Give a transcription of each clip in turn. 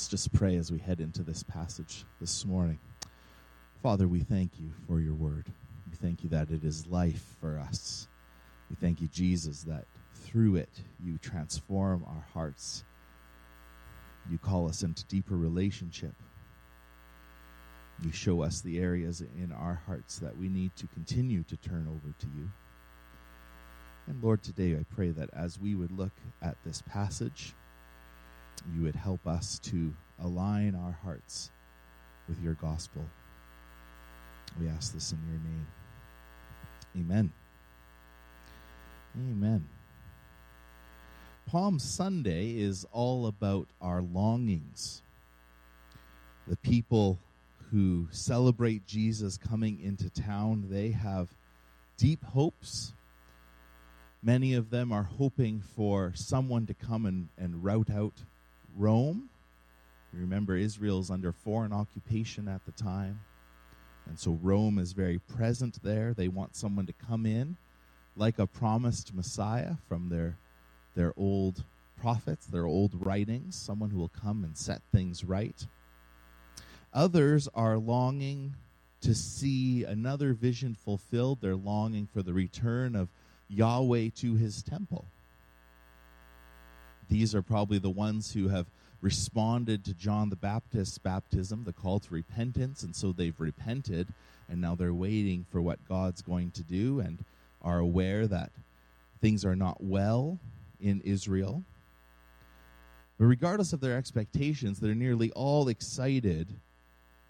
Let's just pray as we head into this passage this morning. Father, we thank you for your word. We thank you that it is life for us. We thank you, Jesus, that through it you transform our hearts. You call us into deeper relationship. You show us the areas in our hearts that we need to continue to turn over to you. And Lord, today I pray that as we would look at this passage, you would help us to align our hearts with your gospel. We ask this in your name. Amen. Amen. Palm Sunday is all about our longings. The people who celebrate Jesus coming into town, they have deep hopes. Many of them are hoping for someone to come and, and rout out Rome. Remember Israel's under foreign occupation at the time. And so Rome is very present there. They want someone to come in like a promised Messiah from their their old prophets, their old writings, someone who will come and set things right. Others are longing to see another vision fulfilled. They're longing for the return of Yahweh to his temple. These are probably the ones who have responded to John the Baptist's baptism, the call to repentance, and so they've repented, and now they're waiting for what God's going to do and are aware that things are not well in Israel. But regardless of their expectations, they're nearly all excited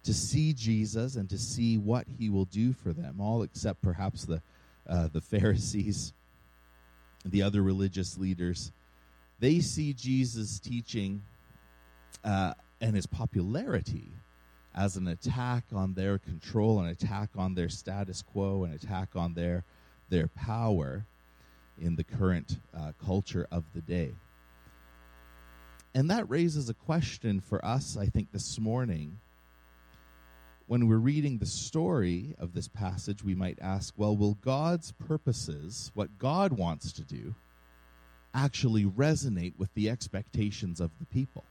to see Jesus and to see what he will do for them, all except perhaps the, uh, the Pharisees, the other religious leaders they see Jesus' teaching uh, and his popularity as an attack on their control, an attack on their status quo, an attack on their their power in the current uh, culture of the day. And that raises a question for us, I think, this morning. When we're reading the story of this passage, we might ask, well, will God's purposes, what God wants to do, actually resonate with the expectations of the people.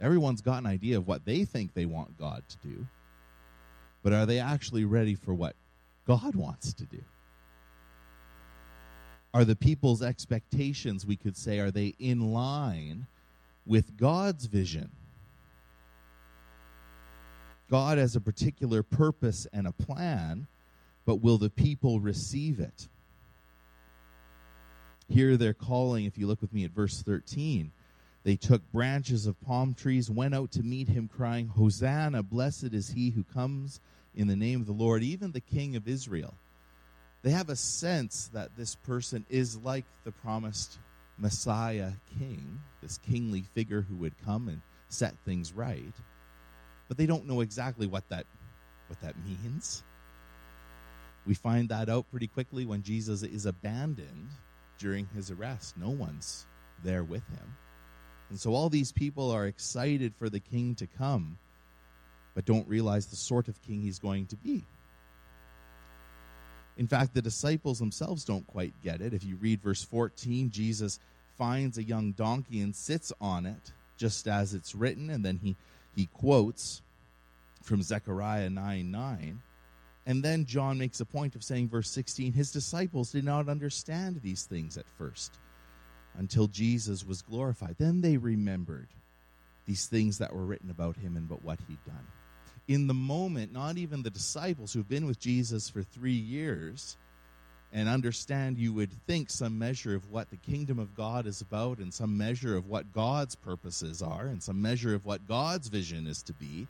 Everyone's got an idea of what they think they want God to do, but are they actually ready for what God wants to do? Are the people's expectations, we could say, are they in line with God's vision? God has a particular purpose and a plan, but will the people receive it? Here they're calling, if you look with me at verse 13, they took branches of palm trees, went out to meet him, crying, Hosanna, blessed is he who comes in the name of the Lord, even the King of Israel. They have a sense that this person is like the promised Messiah king, this kingly figure who would come and set things right. But they don't know exactly what that what that means. We find that out pretty quickly when Jesus is abandoned during his arrest. No one's there with him. And so all these people are excited for the king to come, but don't realize the sort of king he's going to be. In fact, the disciples themselves don't quite get it. If you read verse 14, Jesus finds a young donkey and sits on it, just as it's written, and then he, he quotes from Zechariah 9 9. And then John makes a point of saying, verse 16, his disciples did not understand these things at first until Jesus was glorified. Then they remembered these things that were written about him and about what he'd done. In the moment, not even the disciples who've been with Jesus for three years and understand you would think some measure of what the kingdom of God is about and some measure of what God's purposes are and some measure of what God's vision is to be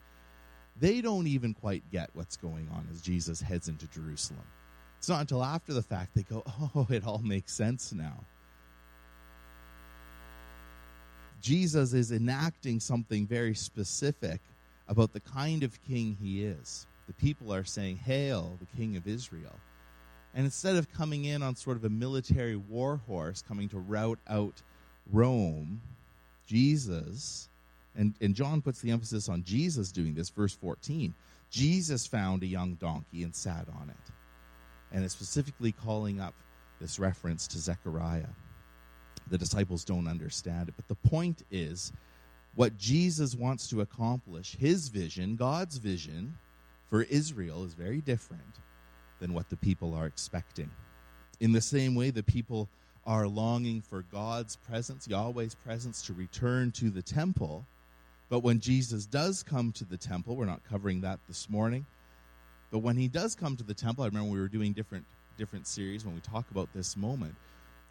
they don't even quite get what's going on as Jesus heads into Jerusalem. It's not until after the fact they go, oh, it all makes sense now. Jesus is enacting something very specific about the kind of king he is. The people are saying, Hail, the king of Israel. And instead of coming in on sort of a military war horse, coming to rout out Rome, Jesus and, and John puts the emphasis on Jesus doing this, verse 14. Jesus found a young donkey and sat on it. And it's specifically calling up this reference to Zechariah. The disciples don't understand it. But the point is, what Jesus wants to accomplish, his vision, God's vision for Israel, is very different than what the people are expecting. In the same way, the people are longing for God's presence, Yahweh's presence, to return to the temple. But when Jesus does come to the temple, we're not covering that this morning, but when he does come to the temple, I remember we were doing different different series when we talk about this moment.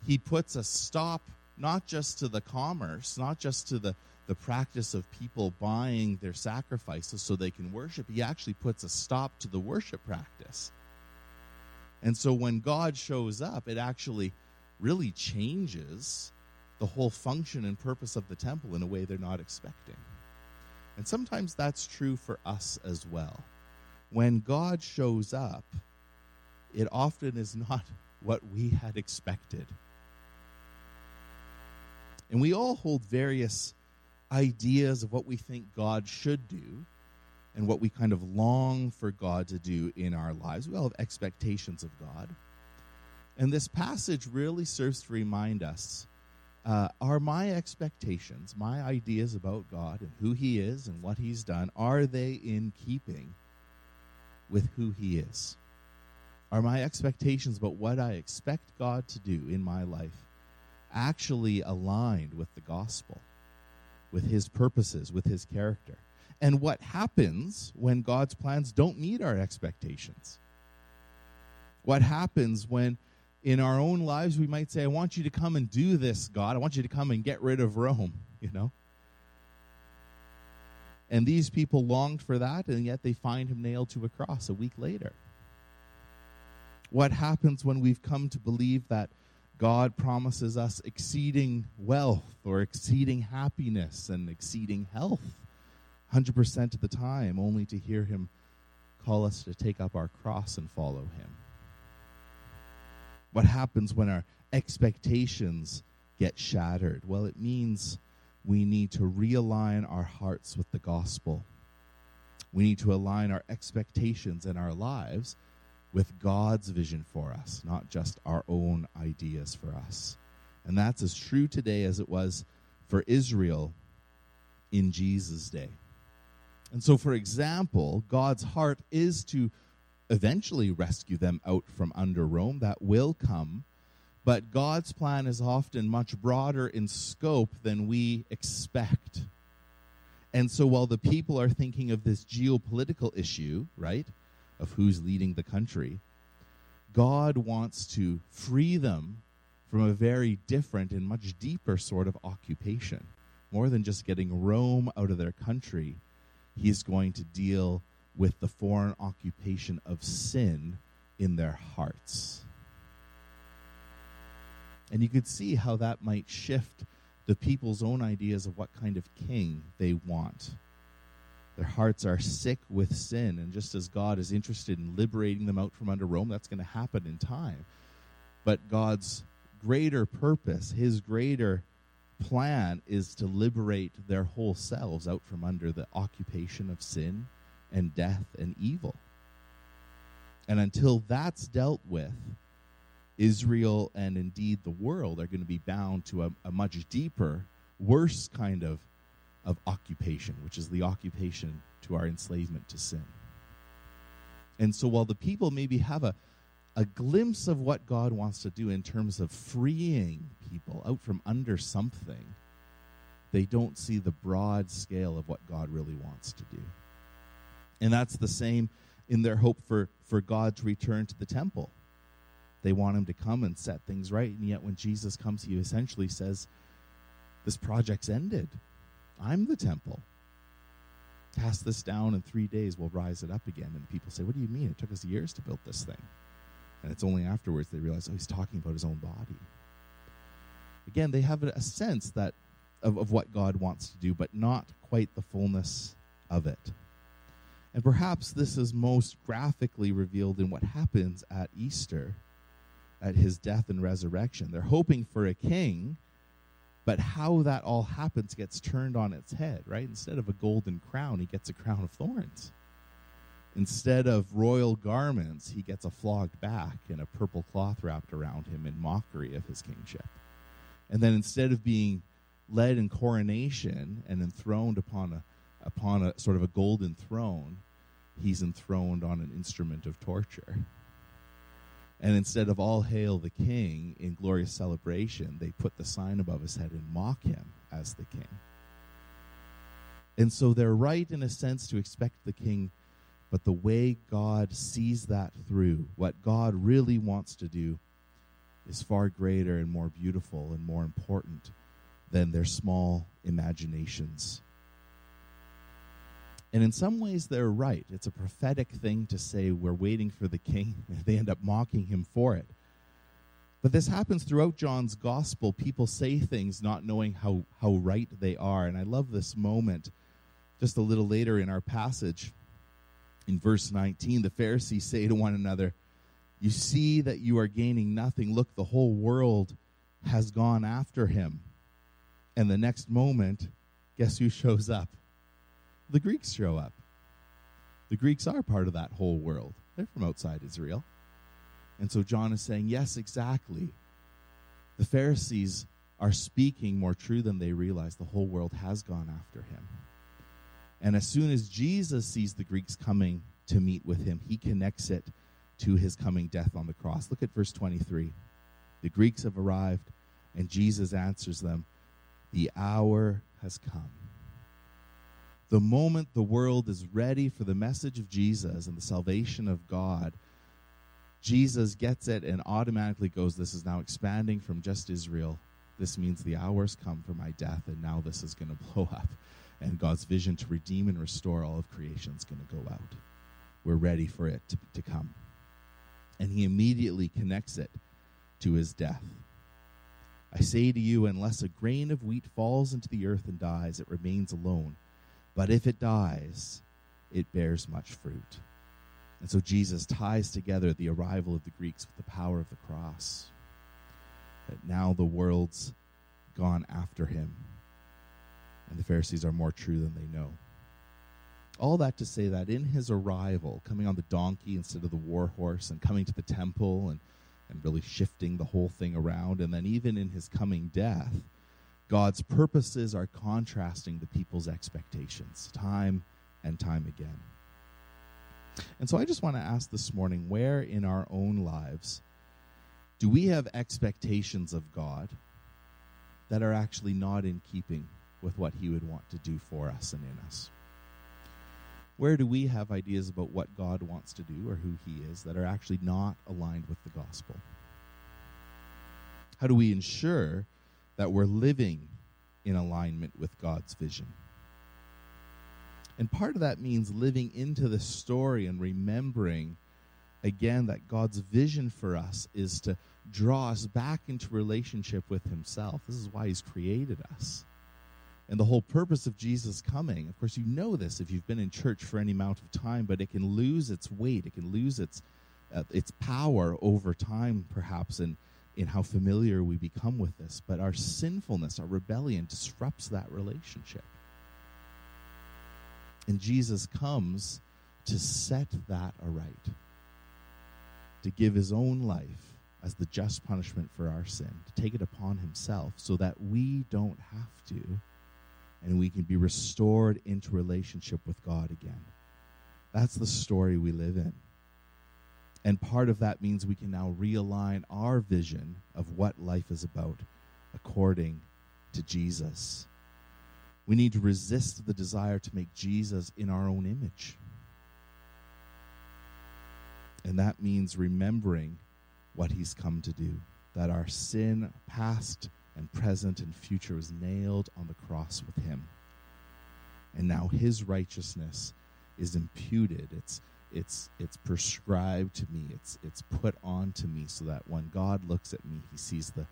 He puts a stop not just to the commerce, not just to the the practice of people buying their sacrifices so they can worship. He actually puts a stop to the worship practice. And so when God shows up, it actually really changes the whole function and purpose of the temple in a way they're not expecting. And sometimes that's true for us as well when God shows up, it often is not what we had expected. And we all hold various ideas of what we think God should do and what we kind of long for God to do in our lives. We all have expectations of God. And this passage really serves to remind us uh, are my expectations, my ideas about God and who He is and what He's done, are they in keeping with who He is? Are my expectations about what I expect God to do in my life actually aligned with the gospel, with His purposes, with His character? And what happens when God's plans don't meet our expectations? What happens when in our own lives we might say, I want you to come and do this, God. I want you to come and get rid of Rome, you know? And these people longed for that, and yet they find him nailed to a cross a week later. What happens when we've come to believe that God promises us exceeding wealth or exceeding happiness and exceeding health 100% of the time, only to hear him call us to take up our cross and follow him? What happens when our expectations get shattered? Well, it means we need to realign our hearts with the gospel. We need to align our expectations and our lives with God's vision for us, not just our own ideas for us. And that's as true today as it was for Israel in Jesus' day. And so, for example, God's heart is to eventually rescue them out from under Rome. That will come. But God's plan is often much broader in scope than we expect. And so while the people are thinking of this geopolitical issue, right, of who's leading the country, God wants to free them from a very different and much deeper sort of occupation. More than just getting Rome out of their country, He's going to deal with the foreign occupation of sin in their hearts. And you could see how that might shift the people's own ideas of what kind of king they want. Their hearts are sick with sin, and just as God is interested in liberating them out from under Rome, that's going to happen in time. But God's greater purpose, his greater plan, is to liberate their whole selves out from under the occupation of sin and death and evil. And until that's dealt with, Israel and indeed the world are going to be bound to a, a much deeper, worse kind of, of occupation, which is the occupation to our enslavement to sin. And so while the people maybe have a, a glimpse of what God wants to do in terms of freeing people out from under something, they don't see the broad scale of what God really wants to do. And that's the same in their hope for, for to return to the temple. They want him to come and set things right. And yet, when Jesus comes, he essentially says, This project's ended. I'm the temple. Cast this down in three days, we'll rise it up again. And people say, What do you mean? It took us years to build this thing. And it's only afterwards they realize, Oh, he's talking about his own body. Again, they have a sense that of, of what God wants to do, but not quite the fullness of it. And perhaps this is most graphically revealed in what happens at Easter at his death and resurrection. They're hoping for a king, but how that all happens gets turned on its head, right? Instead of a golden crown, he gets a crown of thorns. Instead of royal garments, he gets a flogged back and a purple cloth wrapped around him in mockery of his kingship. And then instead of being led in coronation and enthroned upon a upon a sort of a golden throne, he's enthroned on an instrument of torture. And instead of all hail the king in glorious celebration, they put the sign above his head and mock him as the king. And so they're right in a sense to expect the king, but the way God sees that through, what God really wants to do, is far greater and more beautiful and more important than their small imaginations. And in some ways, they're right. It's a prophetic thing to say we're waiting for the king. They end up mocking him for it. But this happens throughout John's gospel. People say things not knowing how, how right they are. And I love this moment just a little later in our passage. In verse 19, the Pharisees say to one another, You see that you are gaining nothing. Look, the whole world has gone after him. And the next moment, guess who shows up? The Greeks show up. The Greeks are part of that whole world, they're from outside Israel. And so John is saying, Yes, exactly. The Pharisees are speaking more true than they realize. The whole world has gone after him. And as soon as Jesus sees the Greeks coming to meet with him, he connects it to his coming death on the cross. Look at verse 23. The Greeks have arrived, and Jesus answers them, The hour has come. The moment the world is ready for the message of Jesus and the salvation of God, Jesus gets it and automatically goes, This is now expanding from just Israel. This means the hour's come for my death, and now this is going to blow up and God's vision to redeem and restore all of creation is going to go out. We're ready for it to, to come. And he immediately connects it to his death. I say to you, unless a grain of wheat falls into the earth and dies, it remains alone. But if it dies, it bears much fruit. And so Jesus ties together the arrival of the Greeks with the power of the cross. That now the world's gone after him and the Pharisees are more true than they know. All that to say that in his arrival, coming on the donkey instead of the war horse, and coming to the temple and, and really shifting the whole thing around, and then even in his coming death, God's purposes are contrasting the people's expectations time and time again. And so I just want to ask this morning where in our own lives do we have expectations of God that are actually not in keeping with what He would want to do for us and in us? Where do we have ideas about what God wants to do or who He is that are actually not aligned with the gospel? How do we ensure that we're living in alignment with God's vision? And part of that means living into the story and remembering again that God's vision for us is to draw us back into relationship with Himself. This is why He's created us and the whole purpose of Jesus coming. Of course, you know this if you've been in church for any amount of time, but it can lose its weight. It can lose its uh, its power over time, perhaps, in in how familiar we become with this. But our sinfulness, our rebellion, disrupts that relationship. And Jesus comes to set that aright, to give his own life as the just punishment for our sin, to take it upon himself so that we don't have to and we can be restored into relationship with God again. That's the story we live in. And part of that means we can now realign our vision of what life is about according to Jesus. We need to resist the desire to make Jesus in our own image. And that means remembering what he's come to do, that our sin, past, and present and future was nailed on the cross with him. And now his righteousness is imputed. It's it's it's prescribed to me. It's it's put on to me so that when God looks at me, he sees the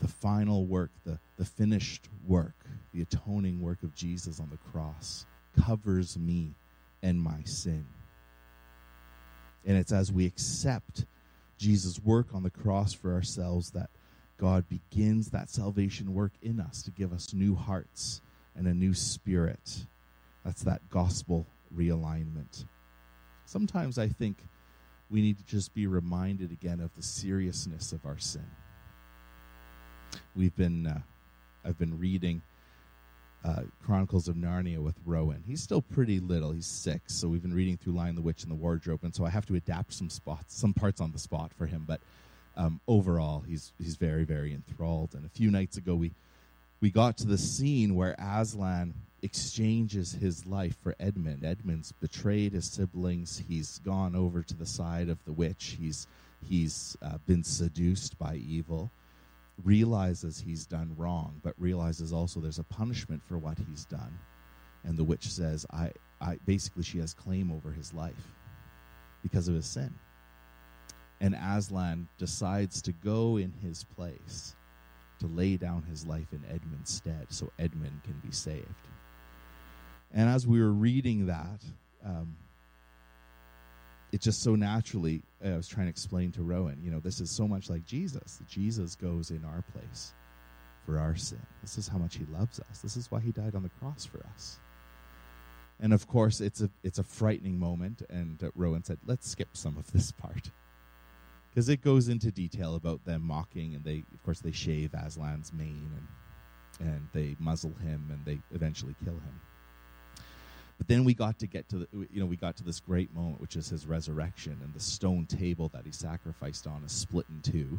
the final work, the, the finished work, the atoning work of Jesus on the cross covers me and my sin. And it's as we accept Jesus' work on the cross for ourselves that God begins that salvation work in us to give us new hearts and a new spirit. That's that gospel realignment. Sometimes I think we need to just be reminded again of the seriousness of our sin. We've been uh, I've been reading uh, Chronicles of Narnia with Rowan. He's still pretty little. He's six, so we've been reading through Lion the Witch and the Wardrobe, and so I have to adapt some spots, some parts on the spot for him. But um, overall, he's he's very very enthralled. And a few nights ago, we we got to the scene where Aslan exchanges his life for Edmund. Edmund's betrayed his siblings. He's gone over to the side of the witch. He's he's uh, been seduced by evil realizes he's done wrong, but realizes also there's a punishment for what he's done. And the witch says, I, I basically she has claim over his life because of his sin. And Aslan decides to go in his place to lay down his life in Edmund's stead so Edmund can be saved. And as we were reading that, um, it just so naturally I was trying to explain to Rowan, you know, this is so much like Jesus. Jesus goes in our place for our sin. This is how much he loves us. This is why he died on the cross for us. And of course, it's a it's a frightening moment. And uh, Rowan said, "Let's skip some of this part." Because it goes into detail about them mocking, and they, of course, they shave Aslan's mane, and and they muzzle him, and they eventually kill him. But then we got to get to the, you know, we got to this great moment, which is his resurrection, and the stone table that he sacrificed on is split in two,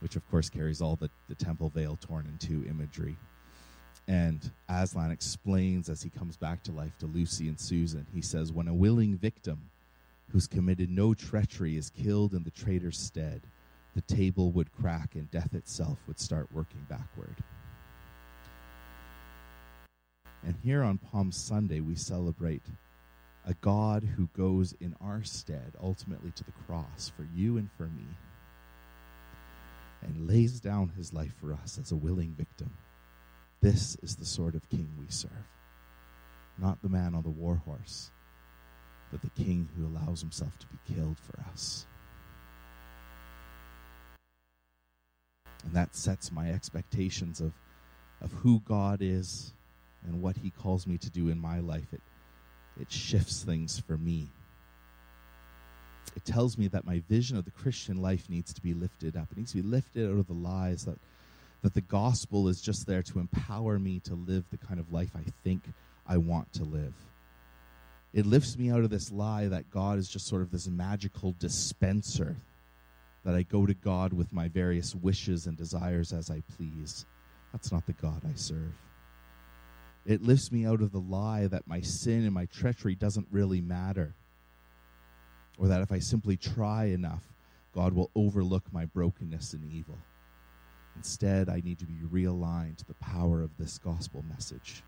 which of course carries all the, the temple veil torn in two imagery. And Aslan explains as he comes back to life to Lucy and Susan, he says, When a willing victim who's committed no treachery is killed in the traitor's stead, the table would crack and death itself would start working backward. And here on Palm Sunday, we celebrate a God who goes in our stead, ultimately to the cross for you and for me, and lays down his life for us as a willing victim. This is the sort of king we serve. Not the man on the war horse, but the king who allows himself to be killed for us. And that sets my expectations of, of who God is and what he calls me to do in my life, it, it shifts things for me. It tells me that my vision of the Christian life needs to be lifted up. It needs to be lifted out of the lies that, that the gospel is just there to empower me to live the kind of life I think I want to live. It lifts me out of this lie that God is just sort of this magical dispenser, that I go to God with my various wishes and desires as I please. That's not the God I serve. It lifts me out of the lie that my sin and my treachery doesn't really matter. Or that if I simply try enough, God will overlook my brokenness and evil. Instead, I need to be realigned to the power of this gospel message.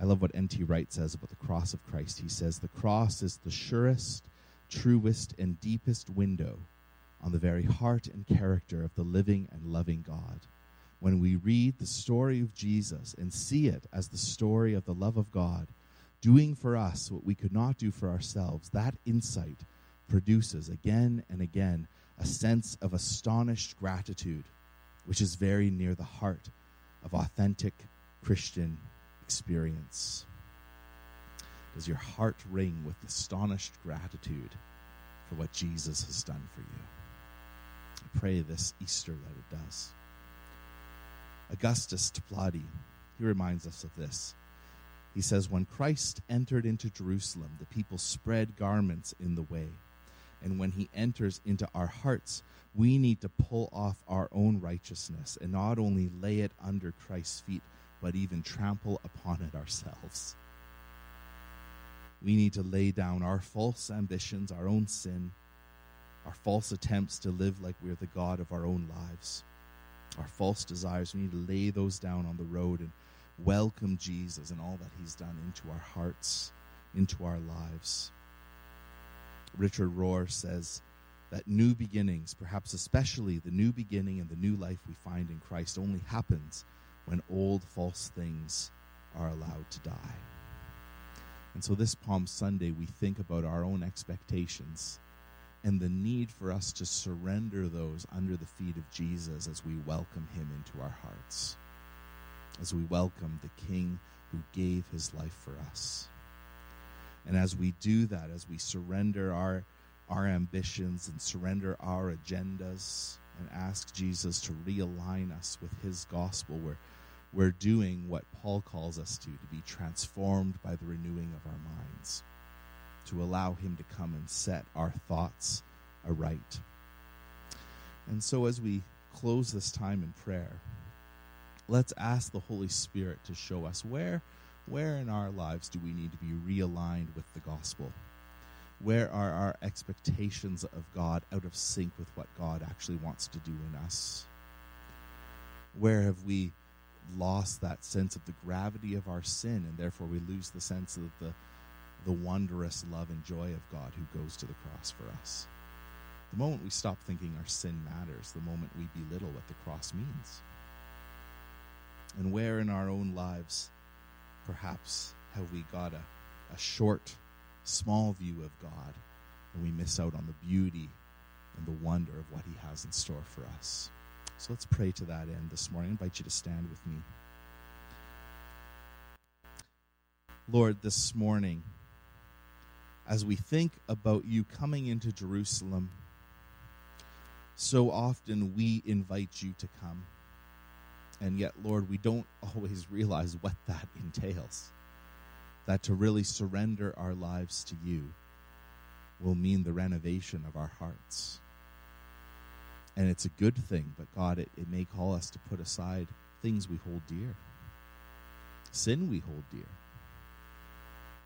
I love what N.T. Wright says about the cross of Christ. He says, The cross is the surest, truest, and deepest window on the very heart and character of the living and loving God when we read the story of Jesus and see it as the story of the love of God doing for us what we could not do for ourselves, that insight produces again and again a sense of astonished gratitude, which is very near the heart of authentic Christian experience. Does your heart ring with astonished gratitude for what Jesus has done for you? I pray this Easter that it does. Augustus to Toplady, he reminds us of this. He says, When Christ entered into Jerusalem, the people spread garments in the way. And when he enters into our hearts, we need to pull off our own righteousness and not only lay it under Christ's feet, but even trample upon it ourselves. We need to lay down our false ambitions, our own sin, our false attempts to live like we're the God of our own lives our false desires. We need to lay those down on the road and welcome Jesus and all that he's done into our hearts, into our lives. Richard Rohr says that new beginnings, perhaps especially the new beginning and the new life we find in Christ, only happens when old false things are allowed to die. And so this Palm Sunday, we think about our own expectations and the need for us to surrender those under the feet of Jesus as we welcome him into our hearts, as we welcome the King who gave his life for us. And as we do that, as we surrender our, our ambitions and surrender our agendas and ask Jesus to realign us with his gospel, where we're doing what Paul calls us to, to be transformed by the renewing of our minds, to allow him to come and set our thoughts aright. And so, as we close this time in prayer, let's ask the Holy Spirit to show us where, where in our lives do we need to be realigned with the gospel? Where are our expectations of God out of sync with what God actually wants to do in us? Where have we lost that sense of the gravity of our sin and therefore we lose the sense of the the wondrous love and joy of God who goes to the cross for us? The moment we stop thinking our sin matters, the moment we belittle what the cross means. And where in our own lives, perhaps, have we got a, a short small view of God, and we miss out on the beauty and the wonder of what He has in store for us. So let's pray to that end this morning. I invite you to stand with me. Lord, this morning, as we think about you coming into Jerusalem, so often we invite you to come. And yet, Lord, we don't always realize what that entails that to really surrender our lives to you will mean the renovation of our hearts. And it's a good thing, but God, it, it may call us to put aside things we hold dear, sin we hold dear,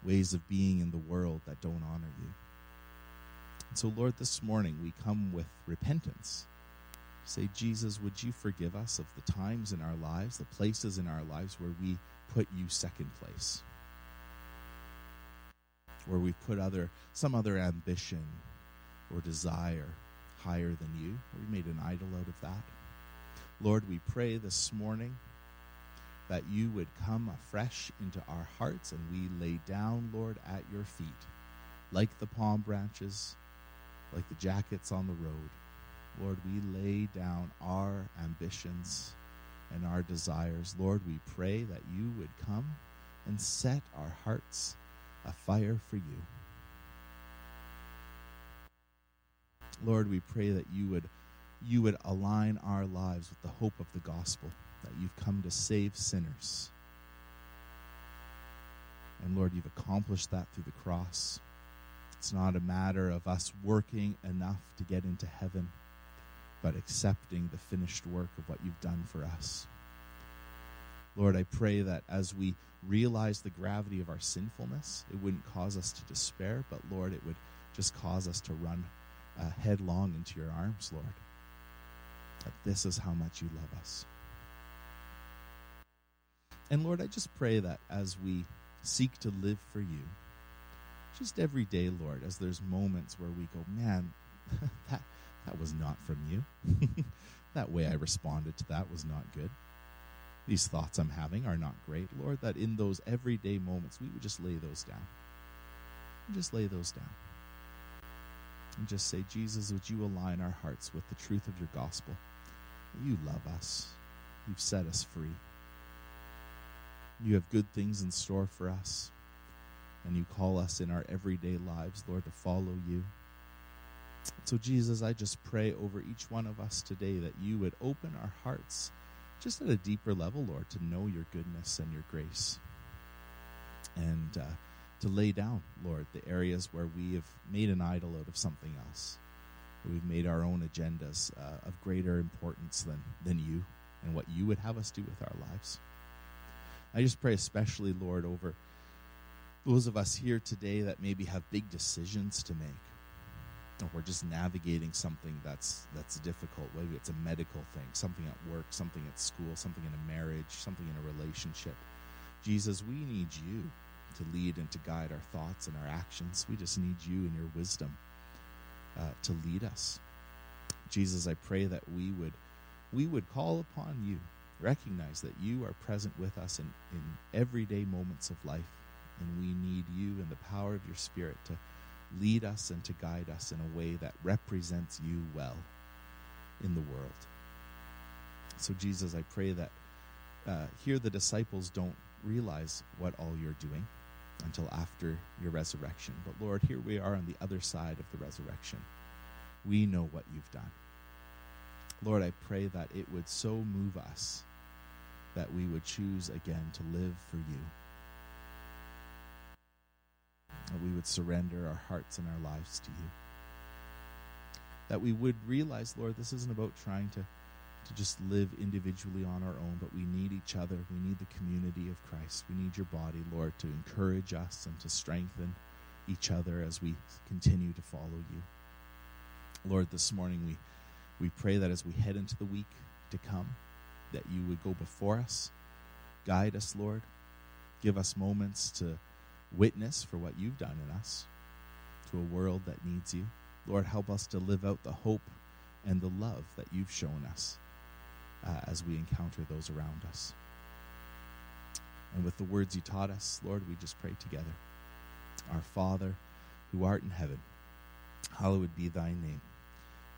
ways of being in the world that don't honor you. And so, Lord, this morning we come with repentance. Say, Jesus, would you forgive us of the times in our lives, the places in our lives where we put you second place? where we put other some other ambition or desire higher than you. We made an idol out of that. Lord, we pray this morning that you would come afresh into our hearts and we lay down, Lord, at your feet, like the palm branches, like the jackets on the road. Lord, we lay down our ambitions and our desires. Lord, we pray that you would come and set our hearts afire for you. Lord, we pray that you would you would align our lives with the hope of the gospel that you've come to save sinners. And Lord, you've accomplished that through the cross. It's not a matter of us working enough to get into heaven, but accepting the finished work of what you've done for us. Lord, I pray that as we realize the gravity of our sinfulness, it wouldn't cause us to despair, but Lord, it would just cause us to run uh, headlong into your arms, Lord. That this is how much you love us. And Lord, I just pray that as we seek to live for you, just every day, Lord, as there's moments where we go, man, that, that was not from you. that way I responded to that was not good these thoughts I'm having are not great, Lord, that in those everyday moments we would just lay those down. Just lay those down. And just say, Jesus, would you align our hearts with the truth of your gospel? You love us. You've set us free. You have good things in store for us. And you call us in our everyday lives, Lord, to follow you. So, Jesus, I just pray over each one of us today that you would open our hearts just at a deeper level, Lord, to know your goodness and your grace. And uh, to lay down, Lord, the areas where we have made an idol out of something else. We've made our own agendas uh, of greater importance than, than you and what you would have us do with our lives. I just pray, especially, Lord, over those of us here today that maybe have big decisions to make. Or we're just navigating something that's that's difficult maybe it's a medical thing something at work something at school something in a marriage something in a relationship. Jesus we need you to lead and to guide our thoughts and our actions. We just need you and your wisdom uh, to lead us. Jesus i pray that we would we would call upon you recognize that you are present with us in, in everyday moments of life and we need you and the power of your spirit to lead us and to guide us in a way that represents you well in the world. So, Jesus, I pray that uh, here the disciples don't realize what all you're doing until after your resurrection. But, Lord, here we are on the other side of the resurrection. We know what you've done. Lord, I pray that it would so move us that we would choose again to live for you. That we would surrender our hearts and our lives to you. That we would realize, Lord, this isn't about trying to, to just live individually on our own, but we need each other. We need the community of Christ. We need your body, Lord, to encourage us and to strengthen each other as we continue to follow you. Lord, this morning we, we pray that as we head into the week to come, that you would go before us, guide us, Lord, give us moments to witness for what you've done in us to a world that needs you. Lord, help us to live out the hope and the love that you've shown us uh, as we encounter those around us. And with the words you taught us, Lord, we just pray together. Our Father, who art in heaven, hallowed be thy name.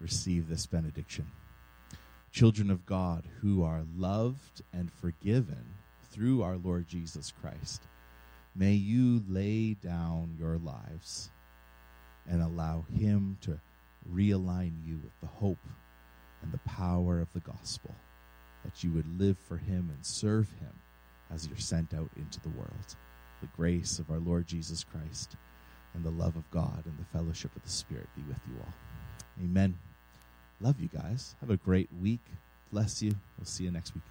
receive this benediction. Children of God who are loved and forgiven through our Lord Jesus Christ, may you lay down your lives and allow Him to realign you with the hope and the power of the gospel, that you would live for Him and serve Him as you're sent out into the world. The grace of our Lord Jesus Christ and the love of God and the fellowship of the Spirit be with you all. Amen. Love you guys. Have a great week. Bless you. We'll see you next week.